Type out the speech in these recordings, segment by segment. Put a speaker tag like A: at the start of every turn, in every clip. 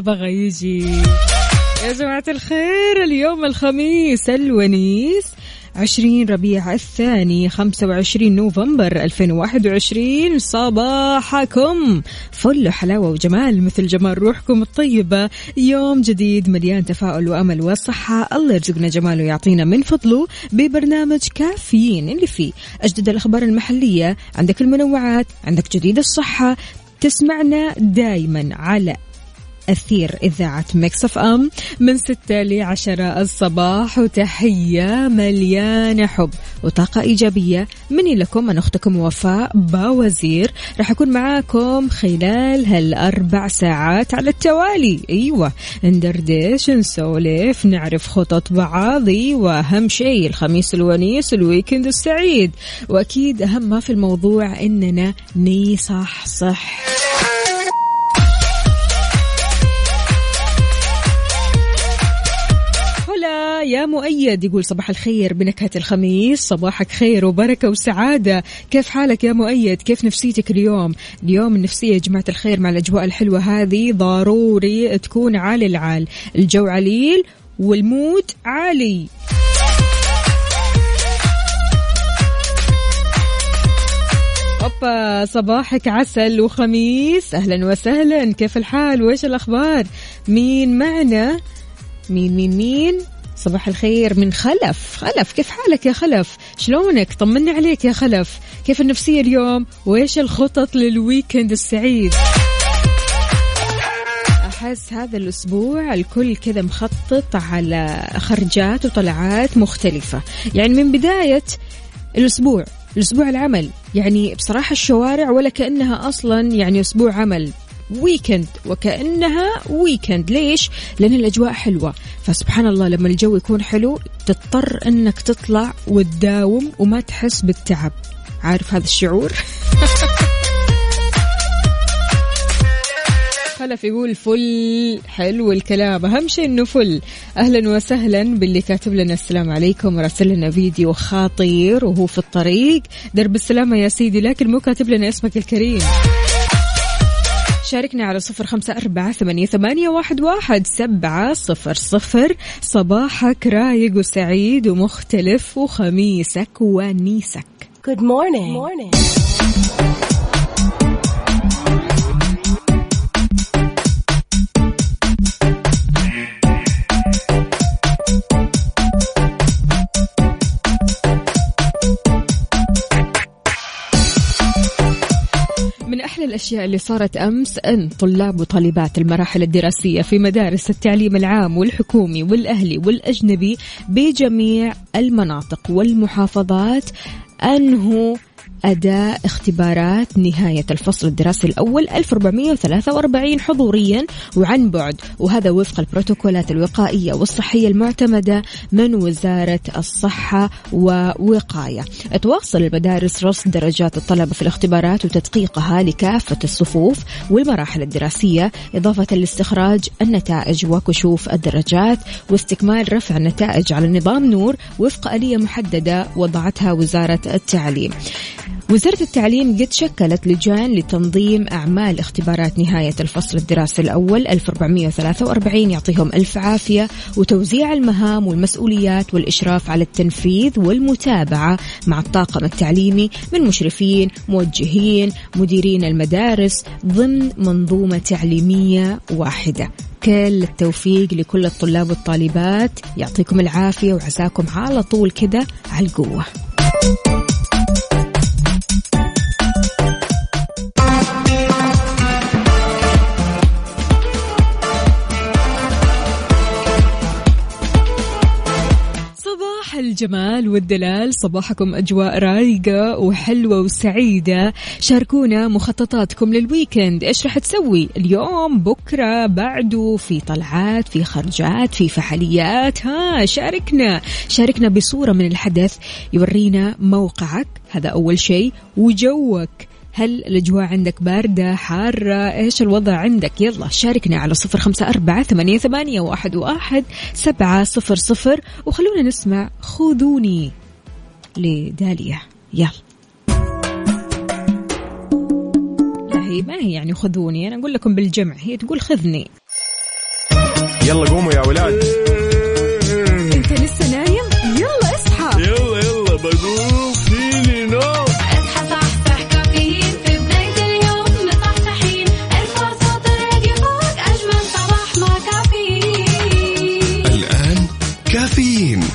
A: بغى يجي. يا جماعة الخير اليوم الخميس الونيس عشرين ربيع الثاني خمسة وعشرين نوفمبر ألفين وواحد وعشرين. صباحكم فل حلاوة وجمال مثل جمال روحكم الطيبة. يوم جديد مليان تفاؤل وأمل وصحة. الله يرزقنا جماله ويعطينا من فضله ببرنامج كافيين. اللي فيه أجدد الأخبار المحلية عندك المنوعات عندك جديد الصحة. تسمعنا دايما على أثير إذاعة Mix FM من ستة لعشرة الصباح وتحية مليانة حب وطاقة إيجابية مني لكم أنا أختكم وفاء باوزير. راح أكون معاكم خلال هالأربع ساعات على التوالي. أيوة ندردش نسولف نعرف خطط بعض. وأهم شيء الخميس الونيس ال weekend السعيد. وأكيد أهم ما في الموضوع إننا نصح يا مؤيد يقول صباح الخير بنكهة الخميس صباحك خير وبركة وسعادة. كيف حالك يا مؤيد؟ كيف نفسيتك اليوم؟ اليوم النفسية يا جماعة الخير مع الأجواء الحلوة هذه ضروري تكون عالي العال. الجو عليل والمود عالي. اوبا صباحك عسل وخميس. أهلا وسهلا. كيف الحال؟ وإيش الأخبار؟ مين معنا؟ مين مين مين؟ صباح الخير من خلف. خلف كيف حالك يا خلف؟ شلونك؟ طمني عليك يا خلف. كيف النفسية اليوم؟ وإيش الخطط للويكند السعيد؟ أحس هذا الأسبوع الكل كذا مخطط على خرجات وطلعات مختلفة. يعني من بداية الأسبوع الأسبوع العمل. يعني بصراحة الشوارع ولا كأنها أصلا يعني أسبوع عمل. weekend وكأنها weekend ليش؟ لأن الأجواء حلوة. فسبحان الله لما الجو يكون حلو تضطر أنك تطلع وتداوم وما تحس بالتعب. عارف هذا الشعور؟ خلف يقول فل. حلو الكلام. أهم شيء إنه فل. أهلا وسهلا باللي كاتب لنا. السلام عليكم. وراسل لنا فيديو خطير وهو في الطريق. درب السلامة يا سيدي لكن مو كاتب لنا اسمك الكريم. شاركنا على صفر خمسة أربعة ثمانية, ثمانية واحد, واحد سبعة صفر صفر صباحك رايق وسعيد ومختلف وخميسك ونيسك
B: Good morning. morning.
A: أحلى الأشياء اللي صارت أمس أن طلاب وطالبات المراحل الدراسية في مدارس التعليم العام والحكومي والأهلي والأجنبي بجميع المناطق والمحافظات أنهوا أداء اختبارات نهاية الفصل الدراسي الأول 1443 حضوريا وعن بعد. وهذا وفق البروتوكولات الوقائية والصحية المعتمدة من وزارة الصحة ووقاية. تواصل المدارس رصد درجات الطلبة في الاختبارات وتدقيقها لكافة الصفوف والمراحل الدراسية إضافة لاستخراج النتائج وكشوف الدرجات واستكمال رفع النتائج على نظام نور وفق آلية محددة وضعتها وزارة التعليم. وزارة التعليم قد شكلت لجان لتنظيم أعمال اختبارات نهاية الفصل الدراسي الأول 1443 يعطيهم ألف عافية وتوزيع المهام والمسؤوليات والإشراف على التنفيذ والمتابعة مع الطاقم التعليمي من مشرفين موجهين مديرين المدارس ضمن منظومة تعليمية واحدة. كل التوفيق لكل الطلاب والطالبات. يعطيكم العافية وعساكم على طول كذا على القوة. الجمال والدلال صباحكم أجواء رايقة وحلوة وسعيدة. شاركونا مخططاتكم للويكند إيش راح تسوي؟ اليوم بكرة بعده في طلعات في خرجات في فعاليات ها شاركنا. شاركنا بصورة من الحدث يورينا موقعك. هذا أول شيء. وجوك. هل الأجواء عندك باردة حارة؟ إيش الوضع عندك؟ يلا شاركنا على صفر خمسة أربعة ثمانية, ثمانية واحد, واحد سبعة صفر صفر. وخلونا نسمع خذوني لداليا. يلا. لا هي ما هي يعني خذوني أنا أقول لكم بالجمع هي تقول خذني.
C: يلا قوموا يا ولاد.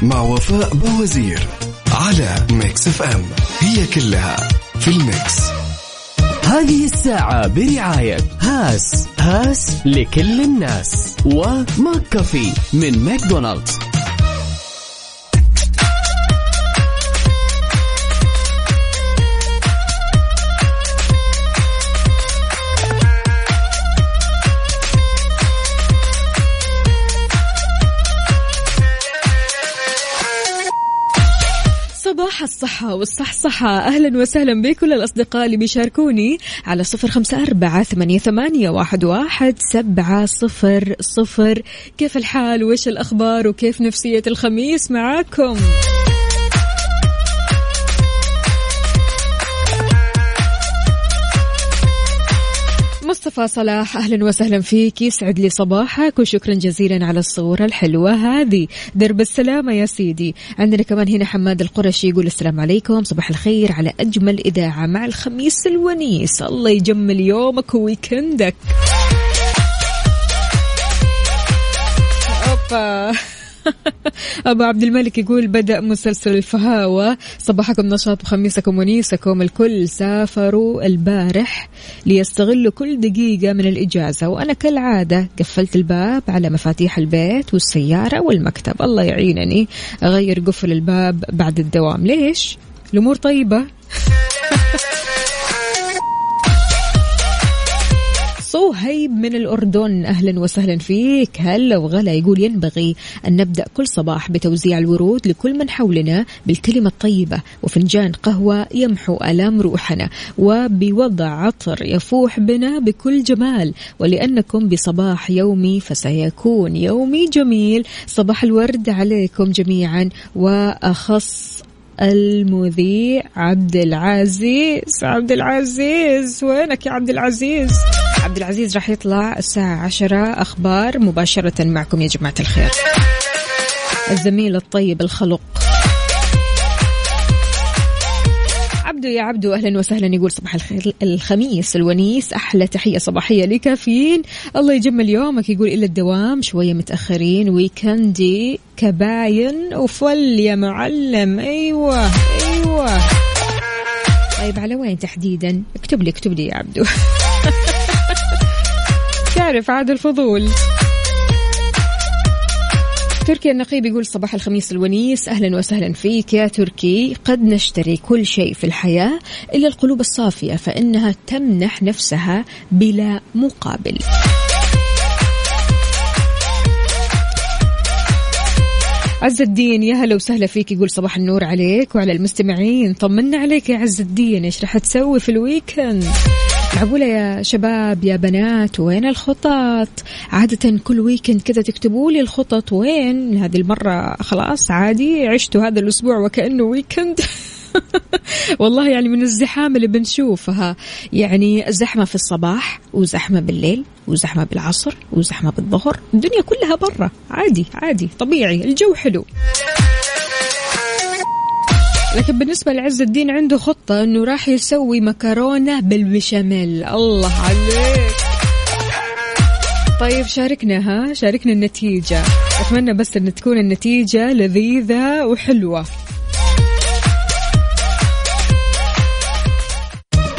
D: مع
E: وفاء باوزير على Mix FM هي كلها في ال mix.
F: هذه الساعة برعاية هاس. هاس لكل الناس. و McCafé من ماكدونالدز.
A: صباح الصحة والصحصحة. أهلا وسهلا بكل الأصدقاء اللي بيشاركوني على صفر خمسة أربعة ثمانية, ثمانية واحد, واحد سبعة صفر صفر. كيف الحال؟ وإيش الأخبار؟ وكيف نفسية الخميس معاكم؟ مصطفى صلاح أهلا وسهلا فيك. يسعد لي صباحك وشكرا جزيلا على الصورة الحلوة هذه. درب السلامة يا سيدي. عندنا كمان هنا حماد القرشي يقول السلام عليكم. صباح الخير على أجمل إذاعة مع الخميس الونيس. الله يجمل يومك وويكندك أوبا. أبو عبد الملك يقول بدأ مسلسل الفهاوة. صباحكم نشاط وخميسكم ونيسكم. الكل سافروا البارح ليستغلوا كل دقيقة من الإجازة. وأنا كالعادة قفلت الباب على مفاتيح البيت والسيارة والمكتب. الله يعينني. أغير قفل الباب بعد الدوام. ليش؟ الأمور طيبة. صهيب من الأردن. أهلا وسهلا فيك. هلا وغلا. يقول ينبغي أن نبدأ كل صباح بتوزيع الورود لكل من حولنا بالكلمة الطيبة وفنجان قهوة يمحو آلام روحنا وبوضع عطر يفوح بنا بكل جمال. ولأنكم بصباح يومي فسيكون يومي جميل. صباح الورد عليكم جميعا. وأخص المذيع عبد العزيز. عبد العزيز وينك يا عبد العزيز؟ عبد العزيز راح يطلع الساعة عشرة. أخبار مباشرة معكم يا جماعة الخير. الزميل الطيب الخلق. عبدو يا عبدو أهلا وسهلا يقول صباح الخير. الخميس الونيس أحلى تحية صباحية لكافيين. الله يجمل يومك يقول إلى الدوام شوية متأخرين. ويكندي كباين وفل يا معلم. أيوه أيوه. طيب على وين تحديدا؟ اكتب لي اكتب لي يا عبدو. تعرف عاد الفضول. تركي النقيب يقول صباح الخميس الونيس أهلا وسهلا فيك يا تركي. قد نشتري كل شيء في الحياة إلا القلوب الصافية فإنها تمنح نفسها بلا مقابل. عز الدين يا هلا وسهلا فيك يقول صباح النور عليك وعلى المستمعين. طمنا عليك يا عز الدين إيش راح تسوي في ال weekend؟ معقولة يا شباب يا بنات وين الخطط؟ عادة كل weekend كذا تكتبوا لي الخطط وين؟ هذه المرة خلاص عادي عشتوا هذا الأسبوع وكأنه weekend والله يعني من الزحام اللي بنشوفها. يعني زحمة في الصباح وزحمة بالليل وزحمة بالعصر وزحمة بالظهر. الدنيا كلها برا. عادي عادي طبيعي الجو حلو. لكن بالنسبة لعز الدين عنده خطة إنه راح يسوي مكرونة بالبشاميل. الله عليك. طيب شاركنا ها؟ شاركنا النتيجة. أتمنى بس أن تكون النتيجة لذيذة وحلوة.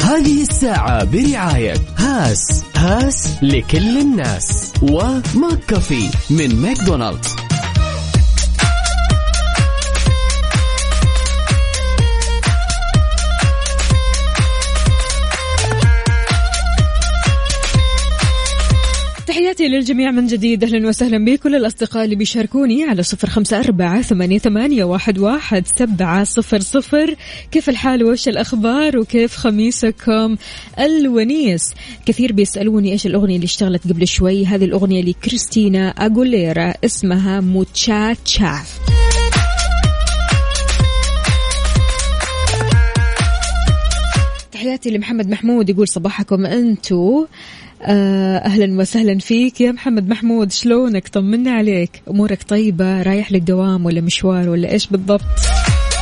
F: هذه الساعة برعاية هاس هاس لكل الناس. و McCafé من ماكدونالدز.
A: تحياتي للجميع من جديد. أهلا وسهلا بكل الأصدقاء اللي بيشاركوني على صفر خمسة أربعة ثمانية, واحد, واحد سبعة صفر صفر. كيف الحال؟ وش الأخبار؟ وكيف خميسكم الونيس؟ كثير بيسألوني إيش الأغنية اللي اشتغلت قبل شوي. هذه الأغنية لكريستينا أغوليرا اسمها موتشاتشا تحياتي لمحمد محمود يقول صباحكم أنتو. أهلا وسهلا فيك. يا محمد محمود شلونك؟ طمنا عليك. أمورك طيبة؟ رايح للدوام ولا مشوار ولا إيش بالضبط؟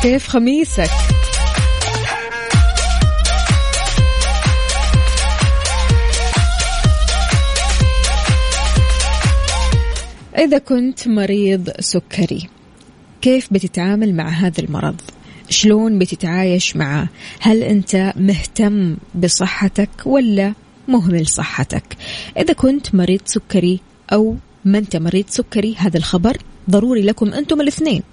A: كيف خميسك؟ إذا كنت مريض سكري كيف بتتعامل مع هذا المرض؟ شلون بتتعايش معه؟ هل أنت مهتم بصحتك ولا مهمل صحتك؟ إذا كنت مريض سكري أو ما أنت مريض سكري هذا الخبر ضروري لكم أنتم الاثنين.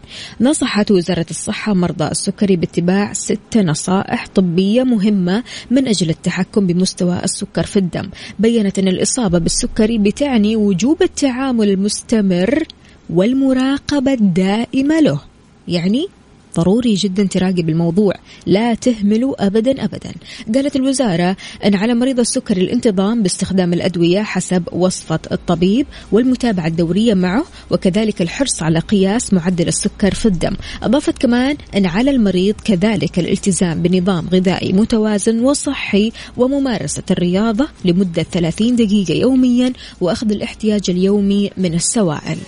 A: نصحت وزارة الصحة مرضى السكري باتباع ست نصائح طبية مهمة من أجل التحكم بمستوى السكر في الدم. بيّنت أن الإصابة بالسكري بتعني وجوب التعامل المستمر والمراقبة الدائمة له. يعني ضروري جدا تراقب الموضوع لا تهملوا ابدا ابدا. قالت الوزارة إن على مريض السكري الانتظام باستخدام الأدوية حسب وصفة الطبيب والمتابعة الدورية معه وكذلك الحرص على قياس معدل السكر في الدم. أضافت كمان إن على المريض كذلك الالتزام بنظام غذائي متوازن وصحي وممارسة الرياضة لمدة 30 دقيقة يوميا وأخذ الاحتياج اليومي من السوائل.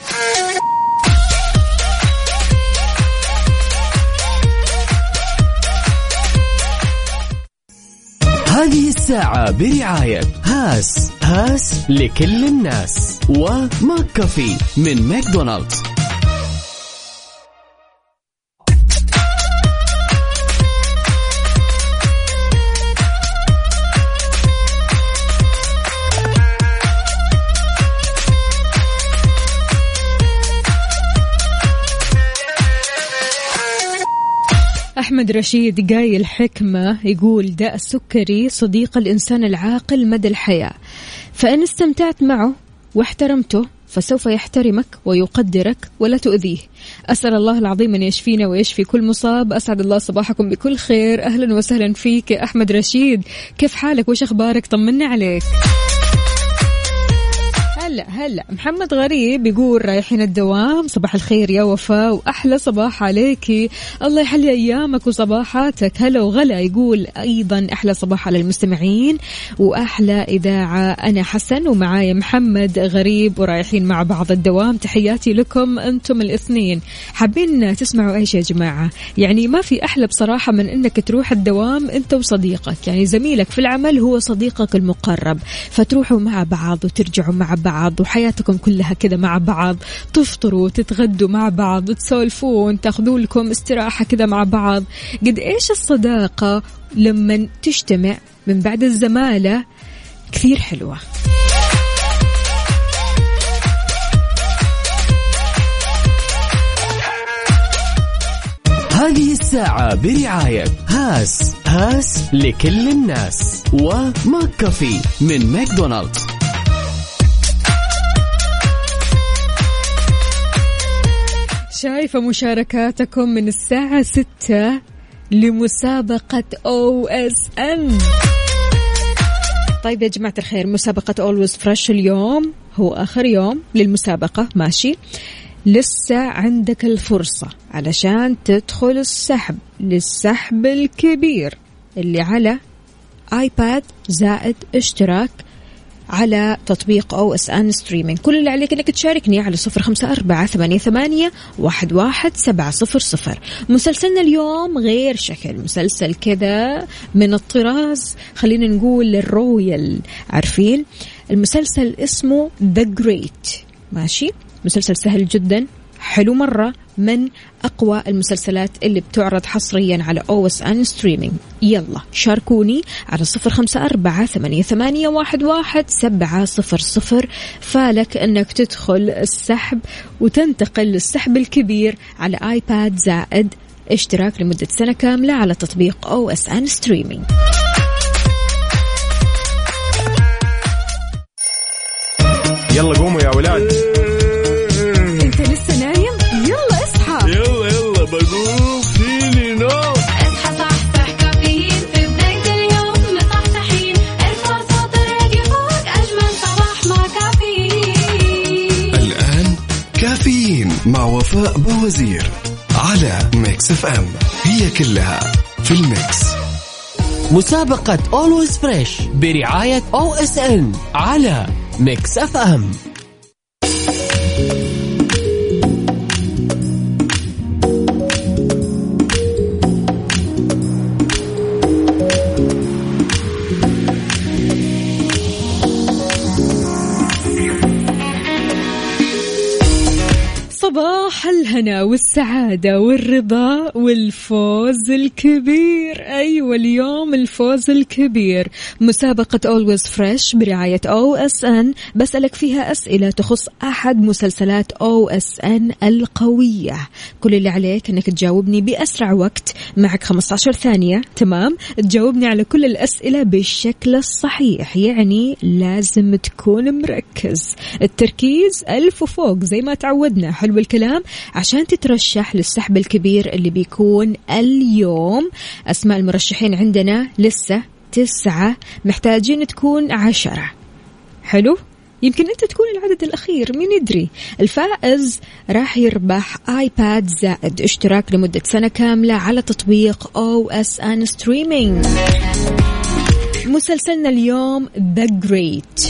F: هذه الساعة برعاية هاس هاس لكل الناس و McCafé من ماكدونالدز.
A: أحمد رشيد قايل حكمة يقول داء السكري صديق الإنسان العاقل مدى الحياة. فإن استمتعت معه واحترمته فسوف يحترمك ويقدرك ولا تؤذيه. أسأل الله العظيم أن يشفينا ويشفي كل مصاب. أسعد الله صباحكم بكل خير. أهلا وسهلا فيك يا أحمد رشيد. كيف حالك؟ وش أخبارك؟ طمنا عليك. هلا هلا. محمد غريب يقول رايحين الدوام صباح الخير يا وفاء وأحلى صباح عليكي الله يحلي أيامك وصباحاتك. هلا وغلا يقول أيضا أحلى صباح على المستمعين وأحلى إذاعة أنا حسن ومعايا محمد غريب ورايحين مع بعض الدوام. تحياتي لكم أنتم الاثنين. حابين تسمعوا إيش يا جماعة؟ يعني ما في أحلى بصراحة من إنك تروح الدوام أنت وصديقك. يعني زميلك في العمل هو صديقك المقرب فتروحوا مع بعض وترجعوا مع بعض. وحياتكم كلها كذا مع بعض. تفطروا تتغدوا مع بعض تسولفون تاخذوا لكم استراحة كذا مع بعض. قد إيش الصداقة لما تجتمع من بعد الزمالة كثير حلوة.
F: هذه الساعة برعاية هاس. هاس لكل الناس. و McCafé من ماكدونالدز.
A: شايفة مشاركاتكم من الساعة ستة لمسابقة OSN طيب يا جماعة الخير مسابقة Always Fresh اليوم هو آخر يوم للمسابقة ماشي؟ لسه عندك الفرصة علشان تدخل السحب للسحب الكبير اللي على iPad زائد اشتراك على تطبيق OSN Streaming كل اللي عليك إنك تشاركني على صفر خمسة أربعة ثمانية, ثمانية واحد, واحد سبعة صفر صفر. مسلسلنا اليوم غير شكل. مسلسل كذا من الطراز. خلينا نقول ال royal. عارفين؟ المسلسل اسمه The Great ماشي؟ مسلسل سهل جدا. حلو مرة من أقوى المسلسلات اللي بتعرض حصريا على OSN Streaming يلا شاركوني على صفر خمسة أربعة ثمانية, ثمانية واحد, واحد سبعة صفر صفر. فالك أنك تدخل السحب وتنتقل للسحب الكبير على iPad زائد اشتراك لمدة سنة كاملة على تطبيق OSN Streaming
C: يلا قوموا يا ولاد.
D: مع
E: وفاء باوزير على Mix FM هي كلها في ال mix.
F: مسابقة Always Fresh برعاية OSN على Mix FM
A: صباح الهنا والسعادة والرضا والفوز الكبير. أيوة اليوم الفوز الكبير. مسابقة Always Fresh برعاية OSN بسألك فيها أسئلة تخص أحد مسلسلات OSN القوية. كل اللي عليك أنك تجاوبني بأسرع وقت. معك 15 ثانية. تمام؟ تجاوبني على كل الأسئلة بالشكل الصحيح. يعني لازم تكون مركز. التركيز ألف وفوق زي ما تعودنا. حلو الكلام؟ عشان تترشح للسحب الكبير اللي بيكون اليوم. أسماء المرشحين عندنا لسه تسعة محتاجين تكون عشرة. حلو؟ يمكن أنت تكون العدد الأخير مين يدري؟ الفائز راح يربح iPad زائد اشتراك لمدة سنة كاملة على تطبيق OSN Streaming مسلسلنا اليوم The Great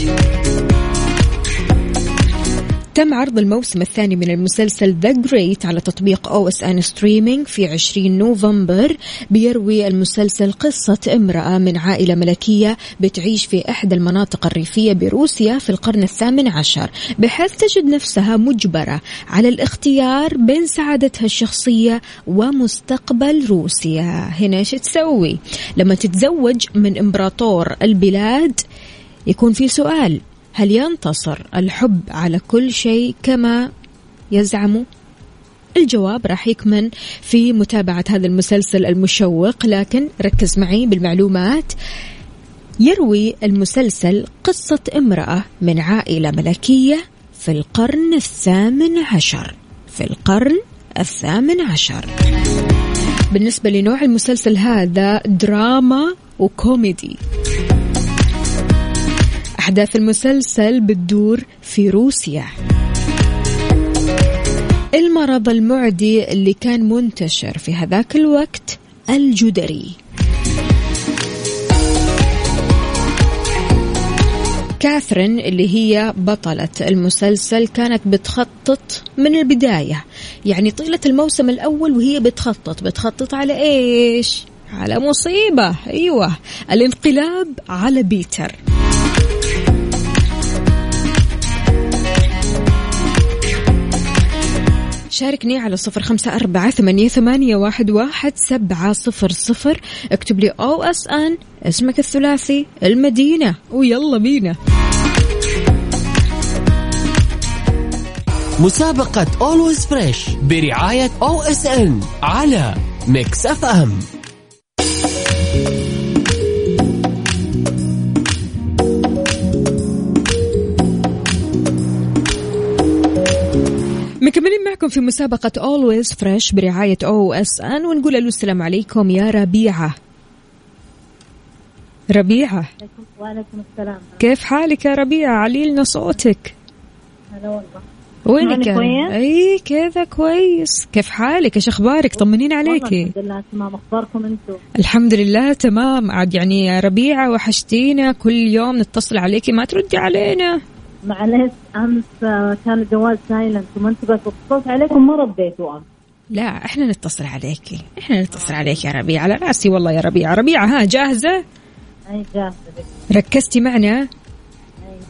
A: تم عرض الموسم الثاني من المسلسل The Great على تطبيق OSN streaming في 20 نوفمبر بيروي المسلسل قصة امرأة من عائلة ملكية بتعيش في إحدى المناطق الريفية بروسيا في القرن الثامن عشر بحيث تجد نفسها مجبرة على الاختيار بين سعادتها الشخصية ومستقبل روسيا. هنا إيش تسوي؟ لما تتزوج من إمبراطور البلاد يكون في سؤال هل ينتصر الحب على كل شيء كما يزعم؟ الجواب راح يكمن في متابعة هذا المسلسل المشوق لكن ركز معي بالمعلومات. يروي المسلسل قصة امرأة من عائلة ملكية في القرن الثامن عشر. في القرن الثامن عشر. بالنسبة لنوع المسلسل هذا دراما وكوميدي. أحداث المسلسل بتدور في روسيا. المرض المعدي اللي كان منتشر في هذاك الوقت الجدري. كاثرين اللي هي بطلة المسلسل كانت بتخطط من البداية. يعني طيلة الموسم الأول وهي بتخطط. بتخطط على إيش؟ على مصيبة. أيوة. الانقلاب على بيتر. شاركني على صفر خمسة أربعة ثمانية, ثمانية واحد, واحد سبعة صفر صفر. اكتب لي أو أس أن اسمك الثلاثي المدينة. ويلا بينا.
F: مسابقة Always Fresh برعاية OSN على Mix
A: FM معكم في مسابقة Always Fresh برعاية OSN ونقول له السلام عليكم يا ربيعة. ربيعة.
G: وعليكم السلام.
A: كيف حالك يا ربيعة؟ علي لنا صوتك.
G: هلا والله.
A: وينك؟ أي كذا كويس. كيف حالك؟ إيش أخبارك؟ طمنين عليكي.
G: الحمد لله تمام. أخباركم أنتم؟
A: الحمد لله تمام. عاد يعني يا ربيعة وحشتينا. كل يوم نتصل عليكي ما تردي علينا.
G: معلش أمس آه، كان الجوال سايلنت وما انت بس اتصلت عليكم ما رديتوا أمس.
A: لا إحنا نتصل عليكي إحنا نتصل عليك يا ربيعة على رأسي والله يا ربيعة ربيعة ها جاهزة؟
G: أي جاهزة. بك
A: ركزتي معنا؟
G: أي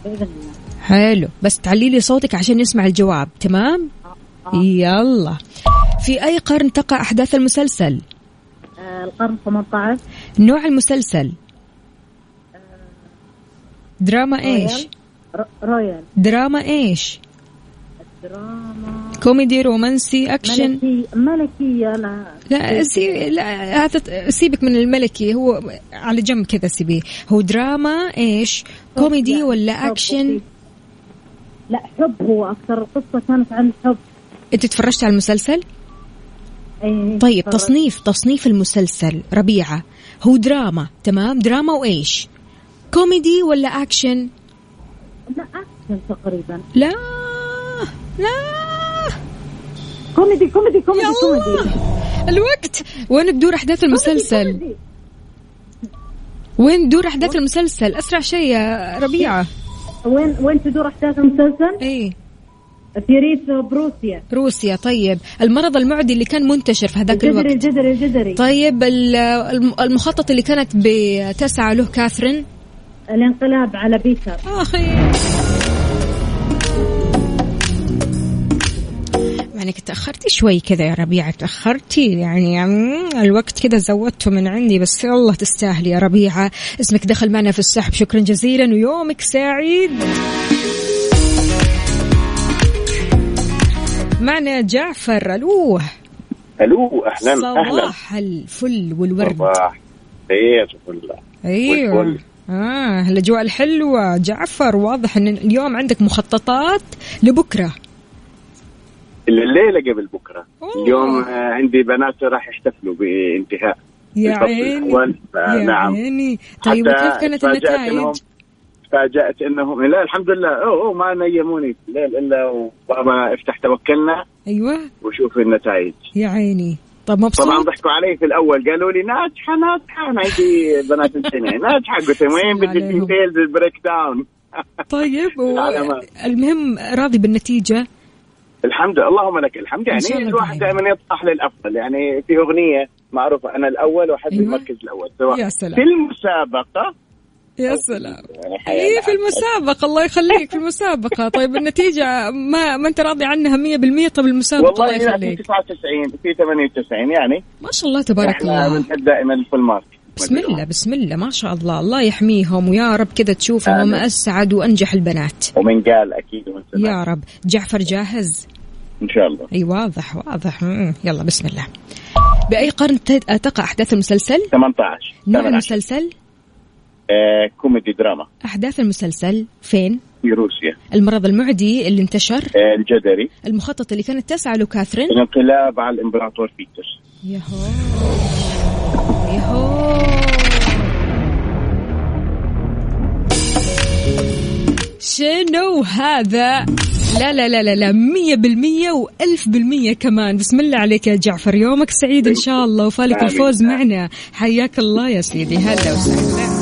G: بإذن الله.
A: حلو. بس تعلي لي صوتك عشان نسمع الجواب تمام؟ يلا. في أي قرن تقع أحداث المسلسل؟
G: آه القرن 18
A: نوع المسلسل؟ دراما إيش؟
G: royal.
A: دراما إيش؟
G: دراما
A: كوميدي رومانسي أكشن؟
G: ملكي ملكية لا.
A: لا سي... لا هذا سيبك من الملكي هو على جنب كذا سيبيه. هو دراما إيش؟ كوميدي ولا
G: حب أكشن؟ لا حب هو أكثر. القصة كانت عن الحب
A: أنت تفرجت على المسلسل؟
G: أي
A: طيب
G: فرجت.
A: تصنيف تصنيف المسلسل ربيعة. هو دراما تمام؟ دراما وإيش؟ كوميدي ولا أكشن؟
G: لا اكشن تقريبا.
A: لا لا.
G: كوميدي كوميدي كوميدي. كوميدي.
A: الوقت. وين تدور أحداث المسلسل؟
G: كوميدي.
A: وين تدور أحداث المسلسل؟ أسرع شيء يا ربيعة.
G: وين وين تدور أحداث المسلسل؟
A: إيه.
G: في ريف بروسيا.
A: روسيا طيب. المرض المعدي اللي كان منتشر في هذاك الوقت.
G: الجدري الجدري.
A: طيب ال- الم- المخطط اللي كانت بتسعى له كاثرين؟
G: الانقلاب على بيتر.
A: أخي. يعني كنت تأخرتي شوي كذا يا ربيعة تأخرتي؟ يعني الوقت كذا زودته من عندي بس والله تستاهلي يا ربيعة. اسمك دخل معنا في السحب. شكرا جزيلا ويومك سعيد. معنا جعفر ألوه.
H: ألو أهلا أهلا.
A: صباح الفل والورد.
H: صباح خير والله
A: أيوه.
H: والفل.
A: آه الأجواء الحلوة. جعفر واضح إن اليوم عندك مخططات لبكرة.
H: الليلة قبل بكرة.
A: أوه.
H: اليوم آه، عندي بنات راح يحتفلوا بانتهاء
A: يا عيني يا
H: فنعم.
A: عيني. طيب وكيف كانت النتائج؟
H: تفاجأت انهم لا الحمد لله. أوه, أوه ما نيموني الليل إلا وبابا افتح توكلنا.
A: أيوه.
H: وشوف النتائج.
A: يا عيني. طب
H: طبعا
A: مبسوط؟
H: ضحكوا علي في الأول قالوا لي ناجحة ناجحة أنا عندي بنات السنة ناجحة قلت لهم وين بدي.
A: ال
H: details ال breakdown
A: طيب و... المهم راضي بالنتيجة
H: الحمد لله اللهم لك الحمد يعني الواحد
A: دائما.
H: دائما يطمح للأفضل يعني في أغنية معروفة أنا الأول وأحب
A: أيوة.
H: المركز الأول سواء
A: يا سلام.
H: في المسابقة
A: يا سلام.
H: في الحياة
A: إيه في. المسابقة. الله يخليك في المسابقة. طيب النتيجة ما ما أنت راضي عنها 100% طب المسابقة الله
H: والله لا في
A: يخليك.
H: 99 في 98 يعني.
A: ما شاء الله تبارك
H: إحنا
A: الله.
H: بنحب دائما الفول مارك
A: بسم الله بسم الله. ما شاء الله. الله يحميهم ويا رب كذا تشوفهم. أسعد وأنجح البنات.
H: ومن قال أكيد ومن سمع.
A: يا رب. جعفر جاهز؟
H: إن شاء الله.
A: أي واضح واضح. مم. يلا بسم الله. بأي قرن تقع أحداث المسلسل؟
H: 18
A: نوع
H: 18.
A: المسلسل؟
H: كوميدي دراما.
A: أحداث المسلسل فين؟
H: في روسيا.
A: المرض المعدي اللي انتشر.
H: آه الجدري.
A: المخطط اللي كانت تسعى له كاثرين.
H: الانقلاب على الإمبراطور بيتر.
A: يهو يهو شنو هذا؟ لا لا لا لا لا مية بالمية وألف بالمية كمان. بسم الله عليك يا جعفر. يومك سعيد إن شاء الله وفالك. الفوز معنا. حياك الله يا سيدي. هلا وسهلا.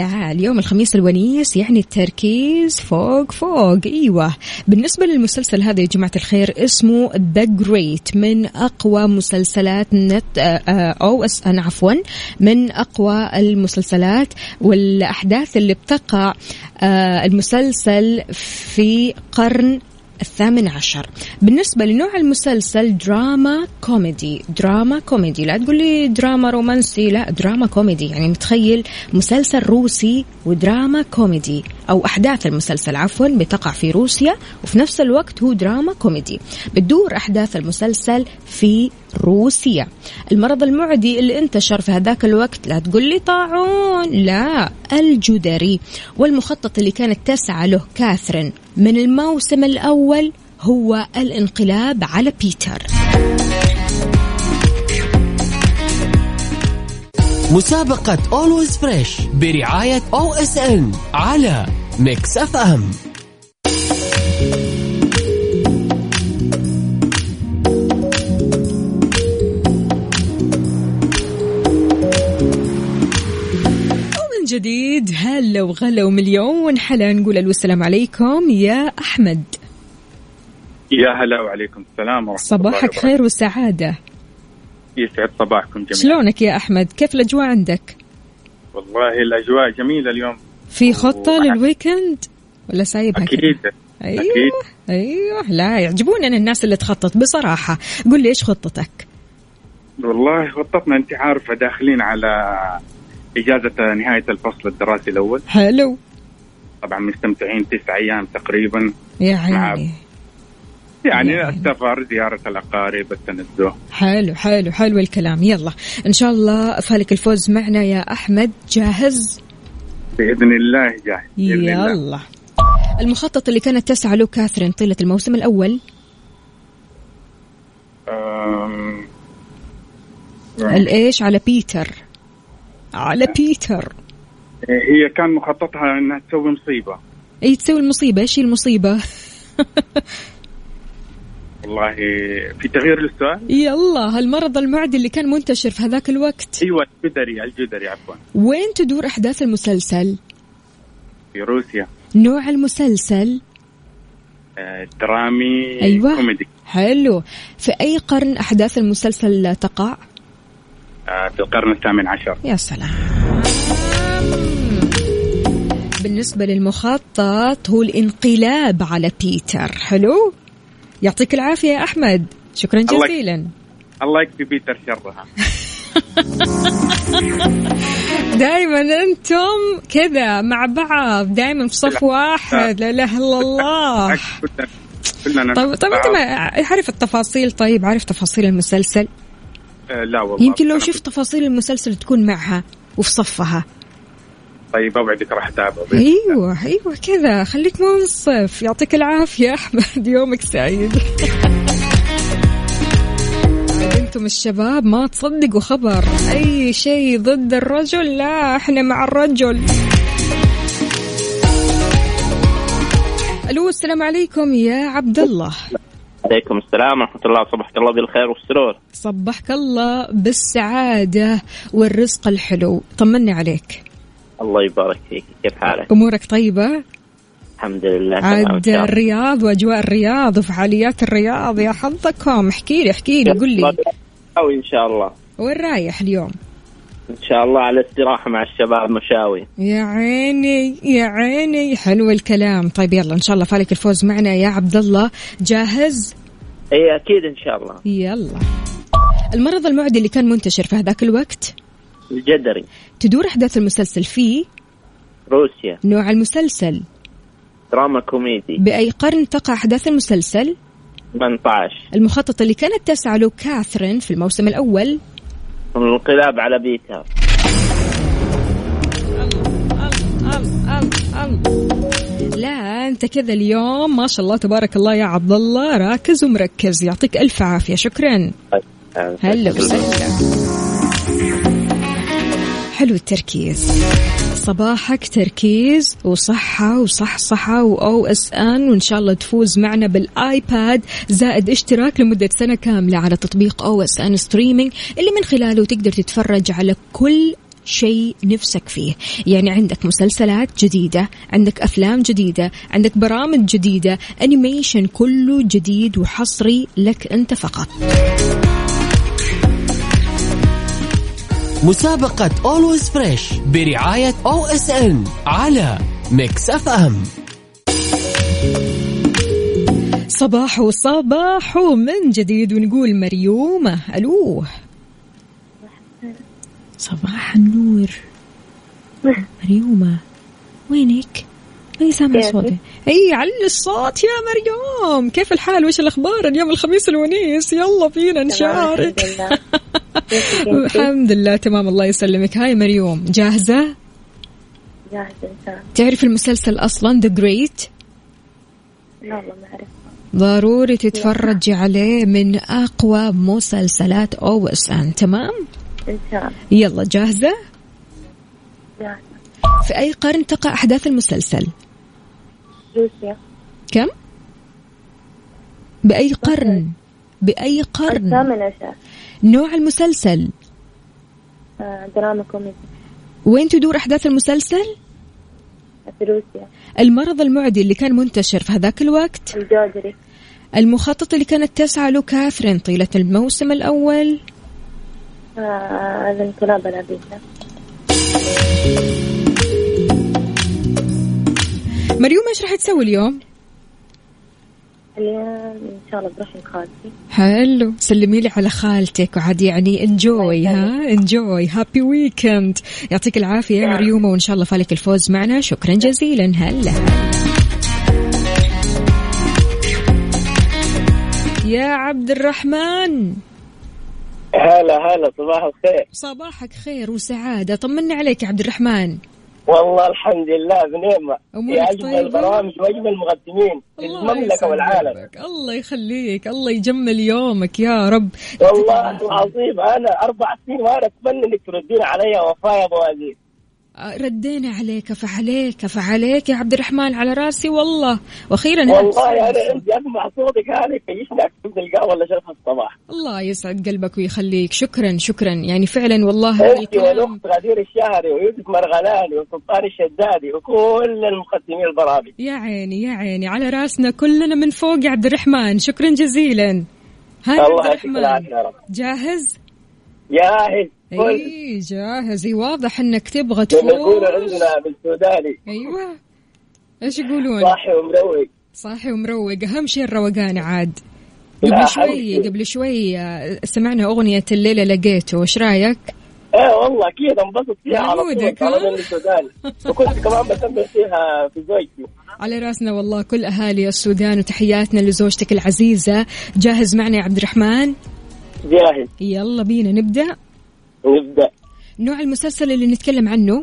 A: لا اليوم الخميس الونيس يعني التركيز فوق فوق. إيوه. بالنسبة للمسلسل هذا يا جماعة الخير اسمه The Great من أقوى مسلسلات نت آه، آه، OS- أنا عفوا من أقوى المسلسلات والأحداث اللي بتقع آه، المسلسل في قرن الثامن عشر. بالنسبة لنوع المسلسل دراما كوميدي. دراما كوميدي. لا تقول لي دراما رومانسي لا دراما كوميدي. يعني متخيل مسلسل روسي ودراما كوميدي أو أحداث المسلسل عفوا بتقع في روسيا وفي نفس الوقت هو دراما كوميدي. بتدور أحداث المسلسل في روسيا المرض المعدي اللي انتشر في هذاك الوقت لا تقول لي طاعون لا الجدري. والمخطط اللي كانت تسعى له كاثرين من الموسم الأول هو الانقلاب على بيتر.
F: مسابقة Always Fresh برعاية OSN على Mix
A: FM جديد هلا وغلا ومليون حلا نقول ألو السلام عليكم يا أحمد.
I: يا هلا وعليكم السلام ورحمة
A: صباحك
I: الله
A: خير
I: وبركاته. يسعد صباحكم جميعا.
A: شلونك يا أحمد؟ كيف الأجواء عندك؟
I: والله الأجواء جميلة اليوم.
A: في خطة
I: وأنا-
A: للويكند ولا سايبها كده؟
I: أكيد
A: أيوه
I: أكيد.
A: أيوه لا يعجبوني أنا الناس اللي تخطط. بصراحة قل لي إيش خطتك؟
I: والله خطتنا أنت عارفة داخلين على إجازة نهاية الفصل الدراسي الأول.
A: حلو.
I: طبعا مستمتعين تسع أيام تقريبا. مع-
A: عيني.
I: يعني
A: نعم.
I: السفر زيارة الأقارب التنزه.
A: حلو حلو حلو الكلام. يلا إن شاء الله فالك الفوز معنا يا أحمد. جاهز؟
I: بإذن الله جاهز بإذن الله.
A: يلا. المخطط اللي كانت تسعى له كاثرين طيلة الموسم الأول؟ الإيش؟ على بيتر. على بيتر.
I: هي كان مخططها إنها تسوي مصيبة.
A: أي تسوي المصيبة. إيش هي المصيبة؟
I: والله في تغيير للسؤال؟
A: يلا المرض المعدي اللي كان منتشر في هذاك الوقت.
I: أيوه الجدري الجدري عفوا.
A: وين تدور أحداث المسلسل؟
I: في روسيا.
A: نوع المسلسل؟
I: آه، درامي
A: أيوة.
I: كوميدي.
A: حلو. في أي قرن أحداث المسلسل تقع؟
I: في القرن الثامن عشر.
A: يا سلام. بالنسبة للمخطط هو الانقلاب على بيتر. حلو؟ يعطيك العافية يا أحمد. شكرا جزيلا.
I: الله يكفي بيتر شرها.
A: دائما أنتم كذا مع بعض دائما في صف واحد. لا إله إلا الله. طيب طيب أنت ما عارف التفاصيل. طيب عارف تفاصيل المسلسل؟
I: آه، لا والله.
A: يمكن لو شفت تفاصيل المسلسل تكون معها وفي صفها.
I: طيب اوعدك راح اتابع بإذن الله.
A: أيوه أيوه كذا. خليك منصف يعطيك العافية أحمد. يومك سعيد. أنتم الشباب ما تصدقوا خبر. أي شيء ضد الرجل؟ لا إحنا مع الرجل. ألو السلام عليكم يا عبد الله
J: عليكم السلام ورحمة الله. صبحك الله بالخير والسرور.
A: صبحك الله بالسعادة والرزق الحلو. طمني عليك.
J: الله يبارك فيك. كيف حالك؟
A: أمورك طيبة؟
J: الحمد لله.
A: عاد. الرياض وأجواء الرياض وفعاليات الرياض. يا حظكم. احكي لي احكي لي. قل لي.
J: مشاوي إن شاء الله.
A: وين رايح اليوم؟
J: إن شاء الله على استراحة مع الشباب مشاوي.
A: يا عيني يا عيني. حلو الكلام. طيب يلا إن شاء الله فالك الفوز معنا. يا عبد الله جاهز؟
J: إي أكيد إن شاء الله.
A: يلا. المرض المعدي اللي كان منتشر في هذاك الوقت؟
J: الجدري.
A: تدور أحداث المسلسل فيه
J: روسيا.
A: نوع المسلسل.
J: دراما كوميدي.
A: بأي قرن تقع أحداث المسلسل؟
J: 18
A: المخطط اللي كانت تسعى له كاثرين في الموسم الأول؟
J: الانقلاب على بيتر
A: لا أنت كذا اليوم ما شاء الله تبارك الله يا عبد الله راكز ومركز يعطيك ألف عافية شكرا. هلا وسهلا. حلو التركيز. صباحك تركيز وصحة وصحصحة و OSN وإن شاء الله تفوز معنا بال iPad زائد اشتراك لمدة سنة كاملة على تطبيق OSN Streaming اللي من خلاله تقدر تتفرج على كل شيء نفسك فيه. يعني عندك مسلسلات جديدة عندك أفلام جديدة عندك برامج جديدة أنيميشن كله جديد وحصري لك أنت فقط.
F: مسابقة Always Fresh برعاية OSN على Mix FM
A: صباح وصباح من جديد ونقول مريومة. ألو. صباح النور. مريومة وينك؟ ماني سامع صوتي إي علي الصوت يا مريم كيف الحال؟ وش الأخبار؟ اليوم الخميس الونيس. يلا فينا نشارك. الحمد لله. تمام. الله يسلمك. هاي مريوم جاهزة؟
K: جاهزة
A: تعرف المسلسل أصلا The Great
K: لا والله ما
A: ضروري تتفرجي عليه من أقوى مسلسلات OSN تمام؟
K: إن شاء الله.
A: يلا جاهزة؟
K: جاهزة.
A: في أي قرن تقع أحداث المسلسل؟
K: روسيا.
A: كم؟ بأي قرن؟ بأي قرن؟
K: الثامن عشر.
A: نوع المسلسل؟
K: آه، دراما كوميدي.
A: وين تدور أحداث المسلسل؟
K: في روسيا.
A: المرض المعدي اللي كان منتشر في هذاك الوقت؟
K: الجدري.
A: المخطط اللي كانت تسعى له كاثرين طيلة الموسم الأول؟
K: الانقلاب
A: مريوم إيش راح تسوي اليوم؟
K: اليوم إن شاء الله بروح لخالتي
A: حلو. سلمي لي على خالتك وعاد يعني انجوي ها؟ انجوي هابي ويكند يعطيك العافية يا مريومة وإن شاء الله فالك الفوز معنا. شكرا جزيلا. هلا. يا عبد الرحمن.
J: هلا هلا صباح الخير.
A: صباحك خير وسعادة. طمنا عليك يا عبد الرحمن.
L: والله الحمد لله بنعمة. يا أجمل
A: طيبة؟
L: برامج وأجمل مقدمين في المملكة والعالم.
A: الله يخليك الله يجمل يومك يا رب.
L: والله العظيم أنا أربع سنين وأنا أتمنى إنك تردين علي وفاء يا أبو
A: آه، ردينا عليك فعليك فعليك يا عبد الرحمن على رأسي والله. وأخيرا
L: والله أنا عندي أسمع صوتك هذا يفيشني أكتب القهوة ولا شرف الصباح.
A: الله يسعد قلبك ويخليك. شكرا شكرا. يعني فعلا والله الكلام
L: والأخت غدير الشهري ويوسف مرغلاني وسلطان الشدادي وكل المقدمين البرامج.
A: يا عيني يا عيني. على رأسنا كلنا من فوق يا عبد الرحمن. شكرا جزيلا. هاي عبد الرحمن. جاهز؟
L: جاهز.
A: اي جاهز. اي واضح إنك تبغى
L: لما يقولوا
A: تفوز
L: عندنا بالسوداني
A: أيوه. إيش يقولون؟
L: صاحي ومروق.
A: صاحي ومروق. أهم شيء الروقان عاد. قبل شوي. قبل شوي آه، سمعنا أغنية الليلة لقيته إيش رأيك؟
L: إيه والله أكيد انبسط فيها على طول وكنت كمان بسمع فيها في زوجتي.
A: على رأسنا والله كل أهالي السودان وتحياتنا لزوجتك العزيزة. جاهز معنا يا عبد الرحمن؟
L: جاهز.
A: يلا بينا نبدأ.
L: نبدا
A: نوع المسلسل اللي نتكلم عنه؟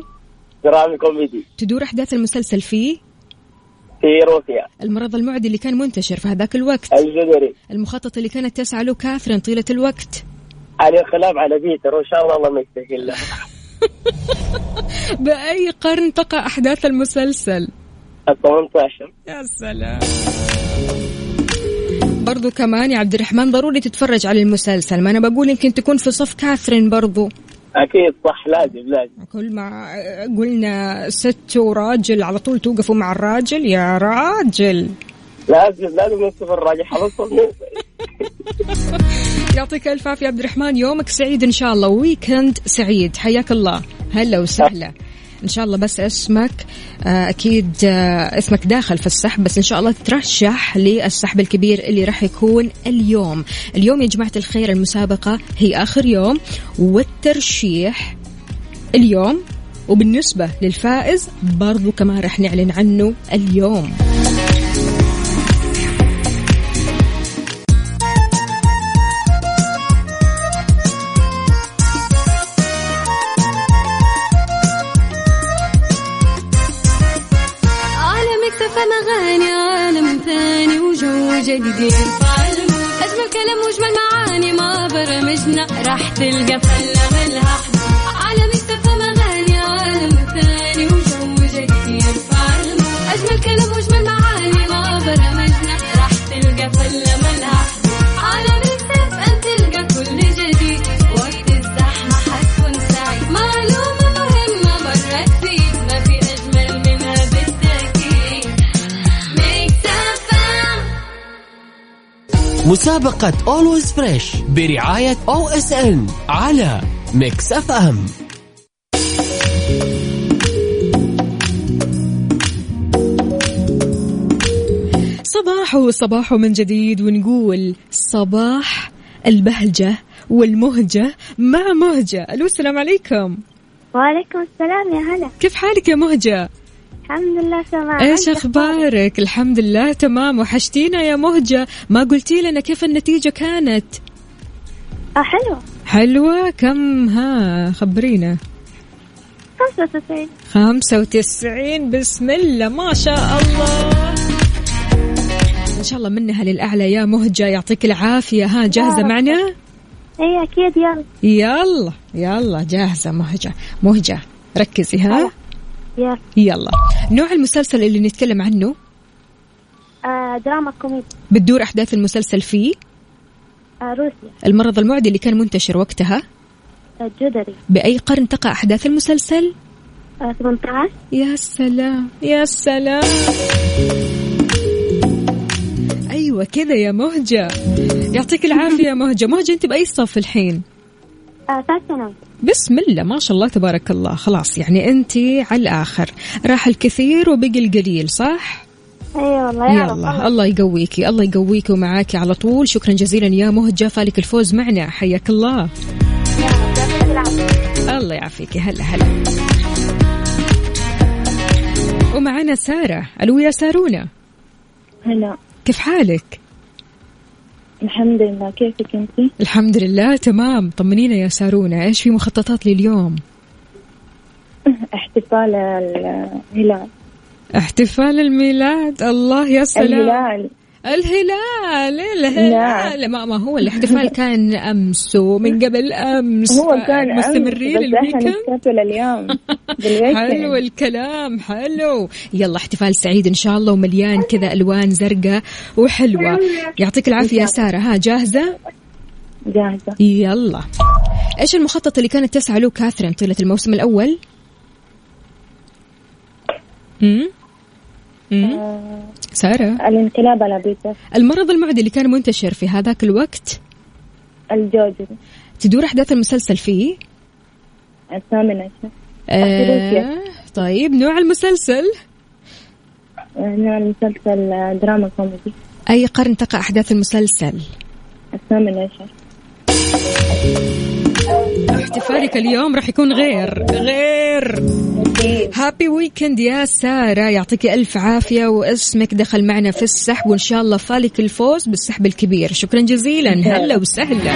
L: درامي كوميدي.
A: تدور أحداث المسلسل فيه
L: في روسيا.
A: المرض المعدي اللي كان منتشر في هذاك الوقت.
L: الجدري
A: المخطط اللي كانت تسعى له كاثرين طيلة الوقت.
L: الخلاف على بيتر وإن شاء الله الله ما يستاهل له.
A: بأي قرن تقع أحداث المسلسل؟
L: ال 18
A: يا سلام. برضو كمان يا عبد الرحمن ضروري تتفرج على المسلسل. ما أنا بقول يمكن تكون في صف كاثرين برضو.
L: أكيد صح لازم لازم.
A: كل ما قلنا ست وراجل على طول توقفوا مع الراجل يا راجل.
L: لازم لازم نصف الراجل حنصف
A: يعطيك ألف عافية عبد الرحمن. يومك سعيد إن شاء الله. ويكند سعيد. حياك الله. هلا وسهلا. إن شاء الله بس اسمك آه، أكيد آه، اسمك داخل في السحب بس إن شاء الله ترشح للسحب الكبير اللي راح يكون اليوم. اليوم يا جماعة الخير المسابقة هي آخر يوم والترشيح اليوم وبالنسبة للفائز برضو كمان راح نعلن عنه اليوم.
D: ثاني وجو جديد يرفع أجمل كلام واجمل معاني ما برمجنا راح تلقى فله ملها
F: مسابقة Always Fresh برعاية OSN على Mix FM
A: صباح وصباح من جديد ونقول صباح البهجة والمهجة مع مهجة. ألو السلام عليكم.
K: وعليكم السلام يا هلا.
A: كيف حالك يا مهجة؟
K: الحمد لله تمام. إيش
A: أخبارك؟ الحمد لله تمام. وحشتينا يا مهجة. ما قلتي لنا كيف النتيجة كانت؟
K: آه حلوة.
A: حلوة؟ كم؟ ها خبرينا.
K: 95
A: خمسة وتسعين. بسم الله ما شاء الله. إن شاء الله منها للأعلى يا مهجة. يعطيك العافية. ها جاهزة
K: رب.
A: معنا؟
K: اي أكيد. يلا.
A: يلا يلا جاهزة مهجة. مهجة ركزي ها.
K: يلا.
A: يلا. نوع المسلسل اللي نتكلم عنه؟
K: آه دراما كوميدي.
A: بتدور أحداث المسلسل فيه؟
K: آه روسيا.
A: المرض المعدي اللي كان منتشر وقتها؟
K: آه جدري.
A: بأي قرن تقع أحداث المسلسل؟
K: آه 18
A: يا سلام. يا سلام. أيوة كذا يا مهجة. يعطيك العافية يا مهجة. مهجة أنت بأي صف الحين؟
K: آه
A: بسم الله ما شاء الله تبارك الله. خلاص يعني أنت على الآخر. راح الكثير وبقي القليل صح؟
K: أي والله يا رب.
A: يلا الله يقويكي الله يقويكي ومعاكي على طول. شكرا جزيلا يا مهجة فالك الفوز معنا. حياك الله. الله يعافيكي. هلا هلا. ومعنا سارة. ألو يا سارونا.
G: هلا.
A: كيف حالك؟
G: الحمد لله. كيفك أنت؟
A: الحمد لله تمام. طمنينا يا سارونا. إيش في مخططات لليوم؟
K: احتفال الهلال
A: احتفال الميلاد. الله يا سلام.
K: الهلال
A: الهلال الهلال. ما, ما هو الاحتفال كان أمس ومن قبل أمس.
K: هو كان
A: مستمرين
K: أمس، بس إحنا
A: الويكند.
K: نحتفل اليوم.
A: حلو الكلام حلو. يلا احتفال سعيد إن شاء الله ومليان كذا ألوان زرقاء وحلوة. يعطيك العافية سارة. ها جاهزة؟
K: جاهزة.
A: يلا. إيش المخطط اللي كانت تسعى له كاثرين طيلة الموسم الأول؟ امم سارة.
K: الانقلاب على بيتر
A: المرض المعدي اللي كان منتشر في هذاك الوقت
K: الجدري
A: تدور أحداث المسلسل فيه؟
K: الثامن عشر
A: آه طيب نوع المسلسل؟
K: نوع المسلسل آه، دراما كوميدي.
A: أي قرن تقع أحداث المسلسل؟
K: الثامن عشر.
A: احتفالك اليوم راح يكون غير غير. happy weekend يا سارة. يعطيك ألف عافية واسمك دخل معنا في السحب وإن شاء الله فالك الفوز بالسحب الكبير. شكرا جزيلا. هلا وسهلا.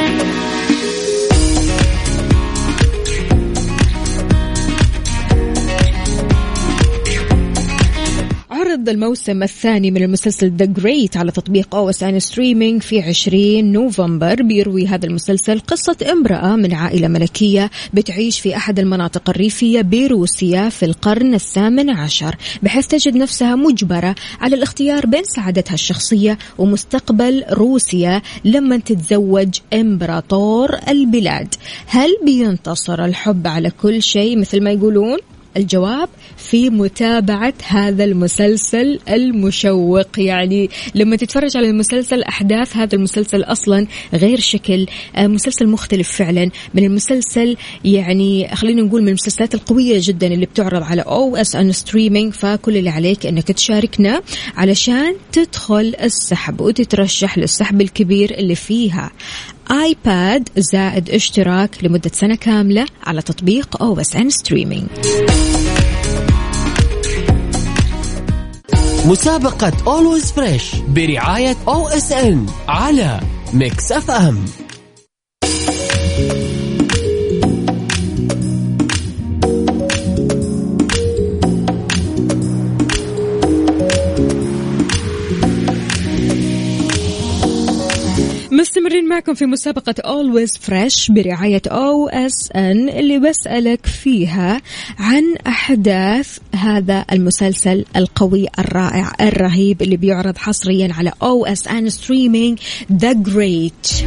A: عرض الموسم الثاني من المسلسل The Great على تطبيق OSN Streaming في 20 نوفمبر. بيروي هذا المسلسل قصة امرأة من عائلة ملكية بتعيش في أحد المناطق الريفية بروسيا في القرن الثامن عشر بحيث تجد نفسها مجبرة على الاختيار بين سعادتها الشخصية ومستقبل روسيا لما تتزوج إمبراطور البلاد. هل بينتصر الحب على كل شيء مثل ما يقولون؟ الجواب في متابعة هذا المسلسل المشوق. يعني لما تتفرج على المسلسل أحداث هذا المسلسل أصلا غير شكل آه، مسلسل مختلف فعلا. من المسلسل يعني خلينا نقول من المسلسلات القوية جدا اللي بتعرض على OSN Streaming فكل اللي عليك إنك تشاركنا علشان تدخل السحب وتترشح للسحب الكبير اللي فيها. iPad زائد اشتراك لمدة سنة كاملة على تطبيق OSN Streaming
F: مسابقة Always Fresh برعاية OSN على Mix FM
A: مستمرين معكم في مسابقة Always Fresh برعاية OSN اللي بسألك فيها عن أحداث هذا المسلسل القوي الرائع الرهيب اللي بيعرض حصريا على OSN Streaming The Great.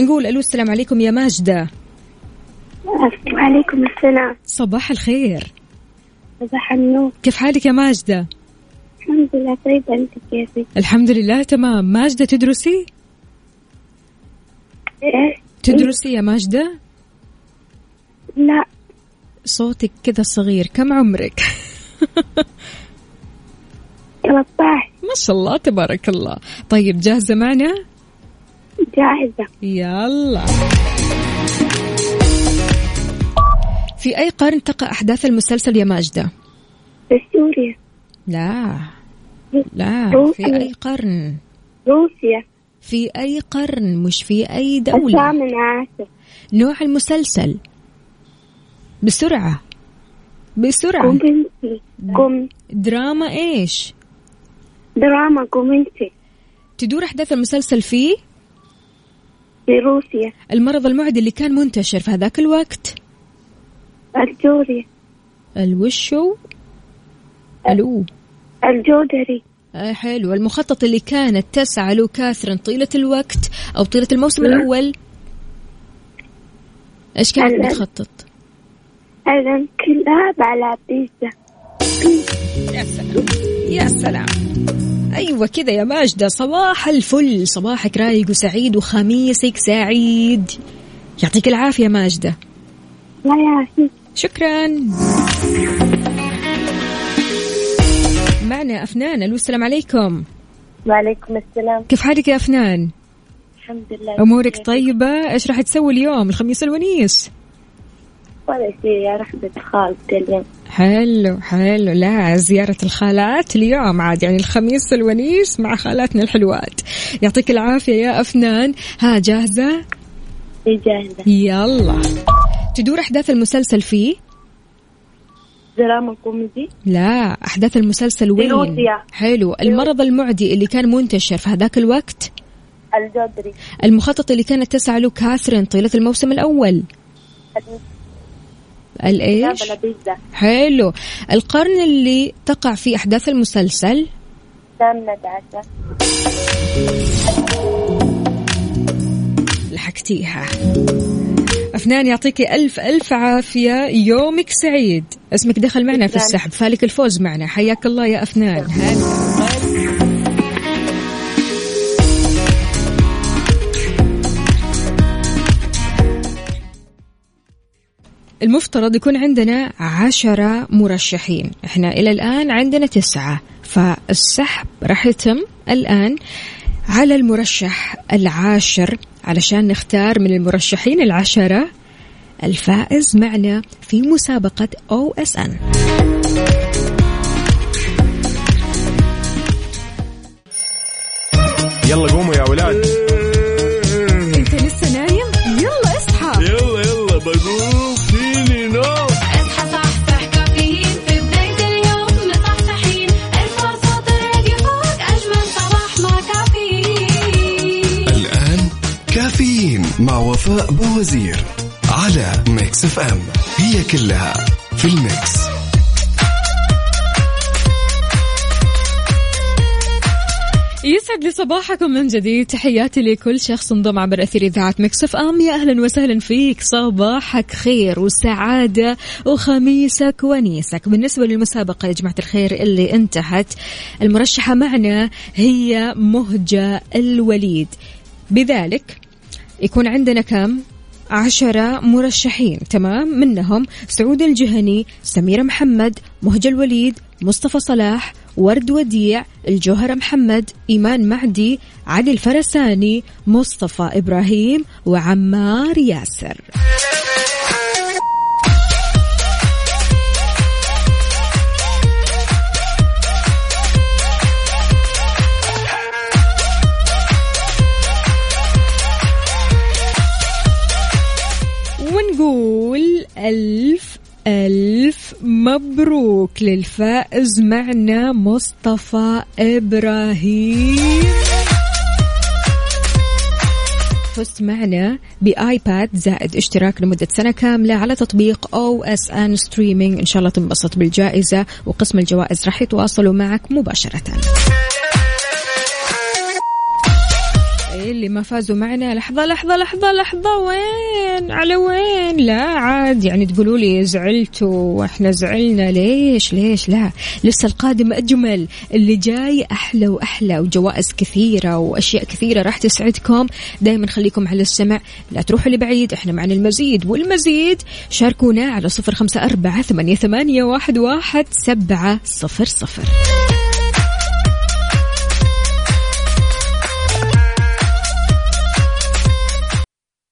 A: نقول ألو السلام عليكم يا ماجدة.
M: وعليكم السلام.
A: صباح الخير.
M: صباح النور.
A: كيف حالك يا ماجدة؟
M: الحمد لله طيبة أنت كيفك؟
A: الحمد لله تمام ماجدة تدرسي؟
M: إيه؟
A: تدرسي يا ماجدة؟
M: لا
A: صوتك كذا صغير كم عمرك؟
M: 13
A: ما شاء الله تبارك الله طيب جاهزة معنا؟
M: جاهزة
A: يلا في أي قرن تقع أحداث المسلسل يا ماجدة؟
M: في سوريا
A: لا. لا
M: روسيا.
A: في أي قرن؟
M: روسيا.
A: في أي قرن مش في أي دولة.
M: الثامن عشر
A: نوع المسلسل. بسرعة. بسرعة.
M: كومنتي كوم
A: دراما إيش؟
M: دراما كومنتي
A: تدور أحداث المسلسل فيه
M: في روسيا.
A: المرض المعدي اللي كان منتشر في هذاك الوقت؟
M: الجوري
A: الوشو. ألو.
M: الجودري
A: آه حلو. المخطط اللي كانت تسعى له كاثرين طيلة الوقت أو طيلة الموسم الأول؟ إيش كانت بتخطط؟
M: الانقلاب على بيتزا.
A: يا سلام. يا سلام. أيوة كذا يا ماجدة. صباح الفل. صباحك رايق وسعيد وخميسك سعيد. يعطيك العافية ماجدة.
M: لا يا
A: شكرا. معنا أفنان ألو السلام عليكم.
K: وعليكم السلام.
A: كيف حالك يا أفنان؟
K: الحمد لله.
A: أمورك طيبة؟ إيش راح تسوي اليوم؟ الخميس الونيس؟
K: ولا شيء يا رحمة خالتي اليوم
A: حلو حلو. لا زيارة الخالات اليوم عاد يعني الخميس الونيس مع خالاتنا الحلوات. يعطيك العافية يا أفنان. ها جاهزة؟
K: هي جاهزة.
A: يلا. تدور أحداث المسلسل فيه؟
M: دراما كوميدي
A: لا أحداث المسلسل وين؟
M: روسيا.
A: حلو. المرض المعدي اللي كان منتشر في هذاك الوقت؟
M: الجدري
A: المخطط اللي كانت تسعى له كاثرين طيلة الموسم الأول.
M: بيتزا
A: حلو. القرن اللي تقع فيه أحداث المسلسل؟
M: ثامنة عشر
A: لحقتيها. أفنان يعطيك ألف ألف عافية. يومك سعيد. اسمك دخل معنا في. السحب. فالك الفوز معنا. حياك الله يا أفنان. هلا. المفترض يكون عندنا عشرة مرشحين. إحنا إلى الآن عندنا تسعة. فالسحب راح يتم الآن. على المرشح العاشر علشان نختار من المرشحين العشرة الفائز معنا في مسابقة أو إس إن.
C: يلا قوموا يا ولاد.
D: مع
E: وفاء بوزير على Mix FM. هي كلها في ال Mix.
A: يسعد لي صباحكم من جديد. تحياتي لكل شخص انضم عبر أثير إذاعة Mix FM. يا أهلا وسهلا فيك. صباحك خير وسعادة وخميسك ونيسك. بالنسبة للمسابقة يا جماعة الخير اللي انتهت المرشحة معنا هي مهجة الوليد. بذلك يكون عندنا كم؟ عشرة مرشحين تمام؟ منهم سعود الجهني سميرة محمد مهجة الوليد مصطفى صلاح ورد وديع الجوهرة محمد إيمان معدي علي الفرساني مصطفى إبراهيم وعمار ياسر. ألف ألف مبروك للفائز معنا مصطفى إبراهيم. فزت معنا ب iPad زائد اشتراك لمدة سنة كاملة على تطبيق OSN Streaming إن شاء الله تنبسط بالجائزة وقسم الجوائز راح يتواصلوا معك مباشرة. اللي ما فازوا معنا. لحظة لحظة لحظة لحظة. وين؟ على وين؟ لا عاد يعني تقولوا لي زعلتوا. وإحنا زعلنا. ليش؟ ليش؟ لا. لسه القادم أجمل. اللي جاي أحلى وأحلى وجوائز كثيرة وأشياء كثيرة راح تسعدكم. دايما خليكم على السمع. لا تروحوا لبعيد. إحنا معنا المزيد. والمزيد شاركونا على صفر خمسة أربعة ثمانية, واحد, واحد سبعة صفر صفر.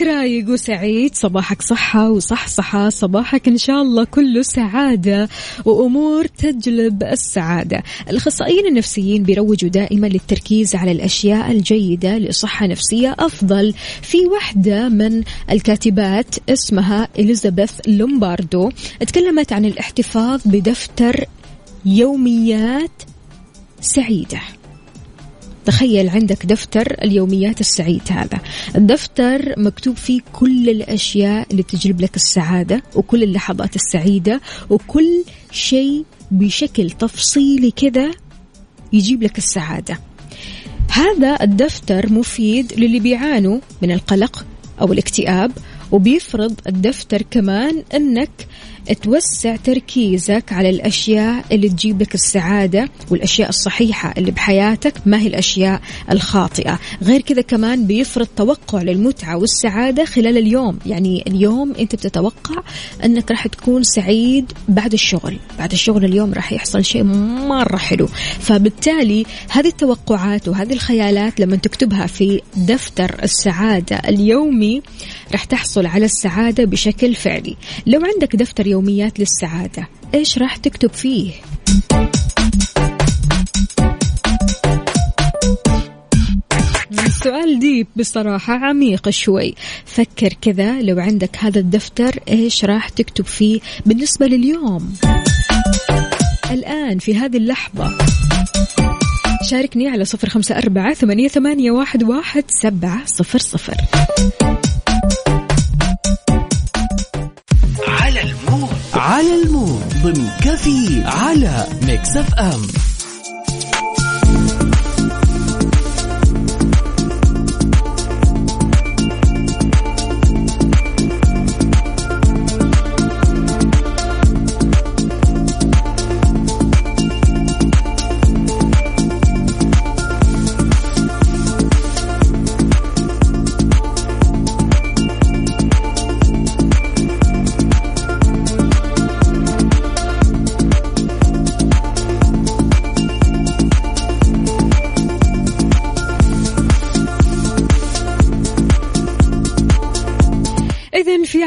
A: صباحك رايق وسعيد صباحك صحة وصحصحة صباحك إن شاء الله كله سعادة وأمور تجلب السعادة. الأخصائيين النفسيين بيروجوا دائما للتركيز على الأشياء الجيدة لصحة نفسية أفضل. في واحدة من الكاتبات اسمها إليزابيث لومباردو تكلمت عن الاحتفاظ بدفتر يوميات سعيدة. تخيل عندك دفتر اليوميات السعيد هذا. الدفتر مكتوب فيه كل الأشياء اللي تجلب لك السعادة وكل اللحظات السعيدة وكل شيء بشكل تفصيلي كذا يجيب لك السعادة. هذا الدفتر مفيد للي بيعانوا من القلق أو الاكتئاب وبيفرض الدفتر كمان أنك توسع تركيزك على الأشياء اللي تجيب لك السعادة والأشياء الصحيحة اللي بحياتك ما هي الأشياء الخاطئة. غير كذا كمان بيفرض توقع للمتعة والسعادة خلال اليوم. يعني اليوم أنت بتتوقع أنك راح تكون سعيد بعد الشغل. بعد الشغل اليوم راح يحصل شيء مرة حلو. فبالتالي هذه التوقعات وهذه الخيالات لما تكتبها في دفتر السعادة اليومي راح تحصل على السعادة بشكل فعلي. لو عندك دفتر يوميات للسعادة إيش راح تكتب فيه؟ السؤال deep بصراحة عميق شوي. فكر كذا لو عندك هذا الدفتر إيش راح تكتب فيه بالنسبة لليوم؟ الآن في هذه اللحظة. شاركني على صفر خمسة أربعة ثمانية, ثمانية واحد, واحد سبعة صفر صفر.
F: على ال mood ضمن كافي على
A: Mix FM.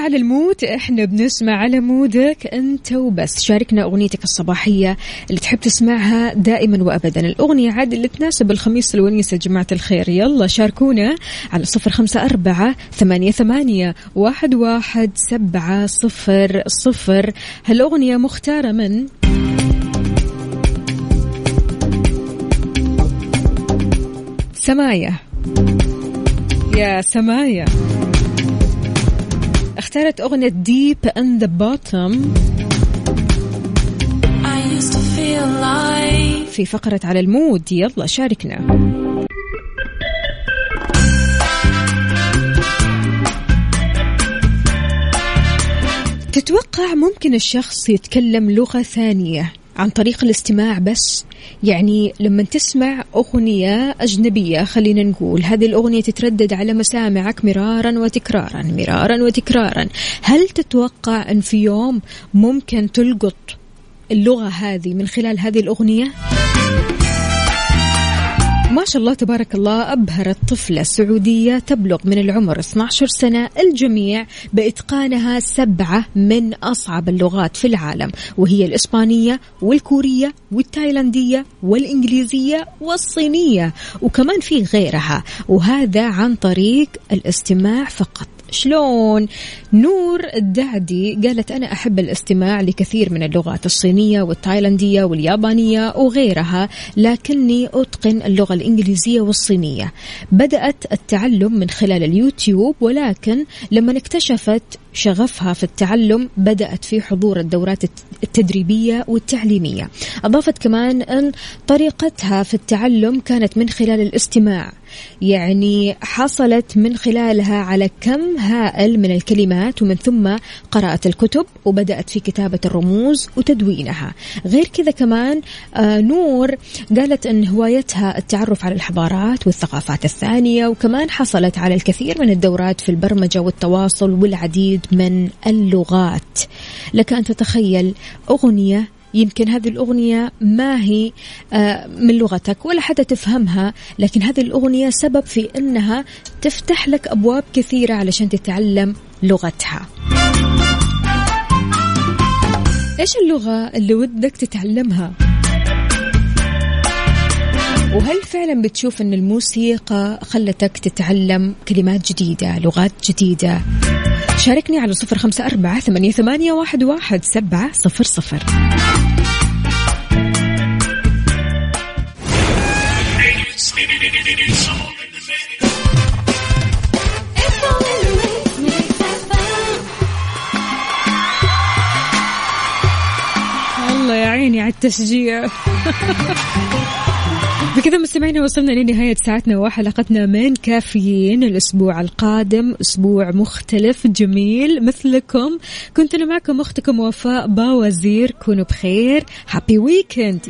A: على الموت إحنا بنسمع على مودك أنت وبس. شاركنا أغنيتك الصباحية اللي تحب تسمعها دائما وأبدا. الأغنية عاد اللي تناسب الخميس الونيس يا جماعة الخير. يلا شاركونا على صفر خمسة أربعة ثمانية, ثمانية واحد, واحد سبعة صفر صفر. هالأغنية مختارة من؟ سماية. يا سماية. اختارت أغنية Deep in the Bottom في فقرة على ال mood. يلا شاركنا. تتوقع ممكن الشخص يتكلم لغة ثانية. عن طريق الاستماع بس يعني لما تسمع أغنية أجنبية خلينا نقول هذه الأغنية تتردد على مسامعك مرارا وتكرارا مرارا وتكرارا هل تتوقع أن في يوم ممكن تلقط اللغة هذه من خلال هذه الأغنية؟ ما شاء الله تبارك الله أبهرت طفلة سعودية تبلغ من العمر 12 سنة الجميع بإتقانها سبعة من أصعب اللغات في العالم وهي الإسبانية والكورية والتايلاندية والإنجليزية والصينية وكمان في غيرها وهذا عن طريق الاستماع فقط. شلون؟ نور الدعدي قالت أنا أحب الاستماع لكثير من اللغات الصينية والتايلاندية واليابانية وغيرها لكني أتقن اللغة الإنجليزية والصينية. بدأت التعلم من خلال اليوتيوب ولكن لما اكتشفت شغفها في التعلم بدأت في حضور الدورات التدريبية والتعليمية. أضافت كمان أن طريقتها في التعلم كانت من خلال الاستماع. يعني حصلت من خلالها على كم هائل من الكلمات ومن ثم قرأت الكتب وبدأت في كتابة الرموز وتدوينها. غير كذا كمان آه نور قالت أن هوايتها التعرف على الحضارات والثقافات الثانية وكمان حصلت على الكثير من الدورات في البرمجة والتواصل والعديد من اللغات. لك أن تتخيل أغنية يمكن هذه الأغنية ما هي آه، من لغتك ولا حتى تفهمها لكن هذه الأغنية سبب في أنها تفتح لك أبواب كثيرة علشان تتعلم لغتها. إيش اللغة اللي ودك تتعلمها؟ وهل فعلا بتشوف أن الموسيقى خلتك تتعلم كلمات جديدة لغات جديدة؟ شاركني على صفر خمسة أربعة ثمانية, ثمانية واحد, واحد سبعة صفر صفر. الله يا عيني على التشجيع بكذا مستمعينا وصلنا لنهاية ساعتنا وحلقتنا من كافيين الأسبوع القادم أسبوع مختلف جميل مثلكم. كنت أنا معكم أختكم وفاء باوزير كونوا بخير. هابي ويكند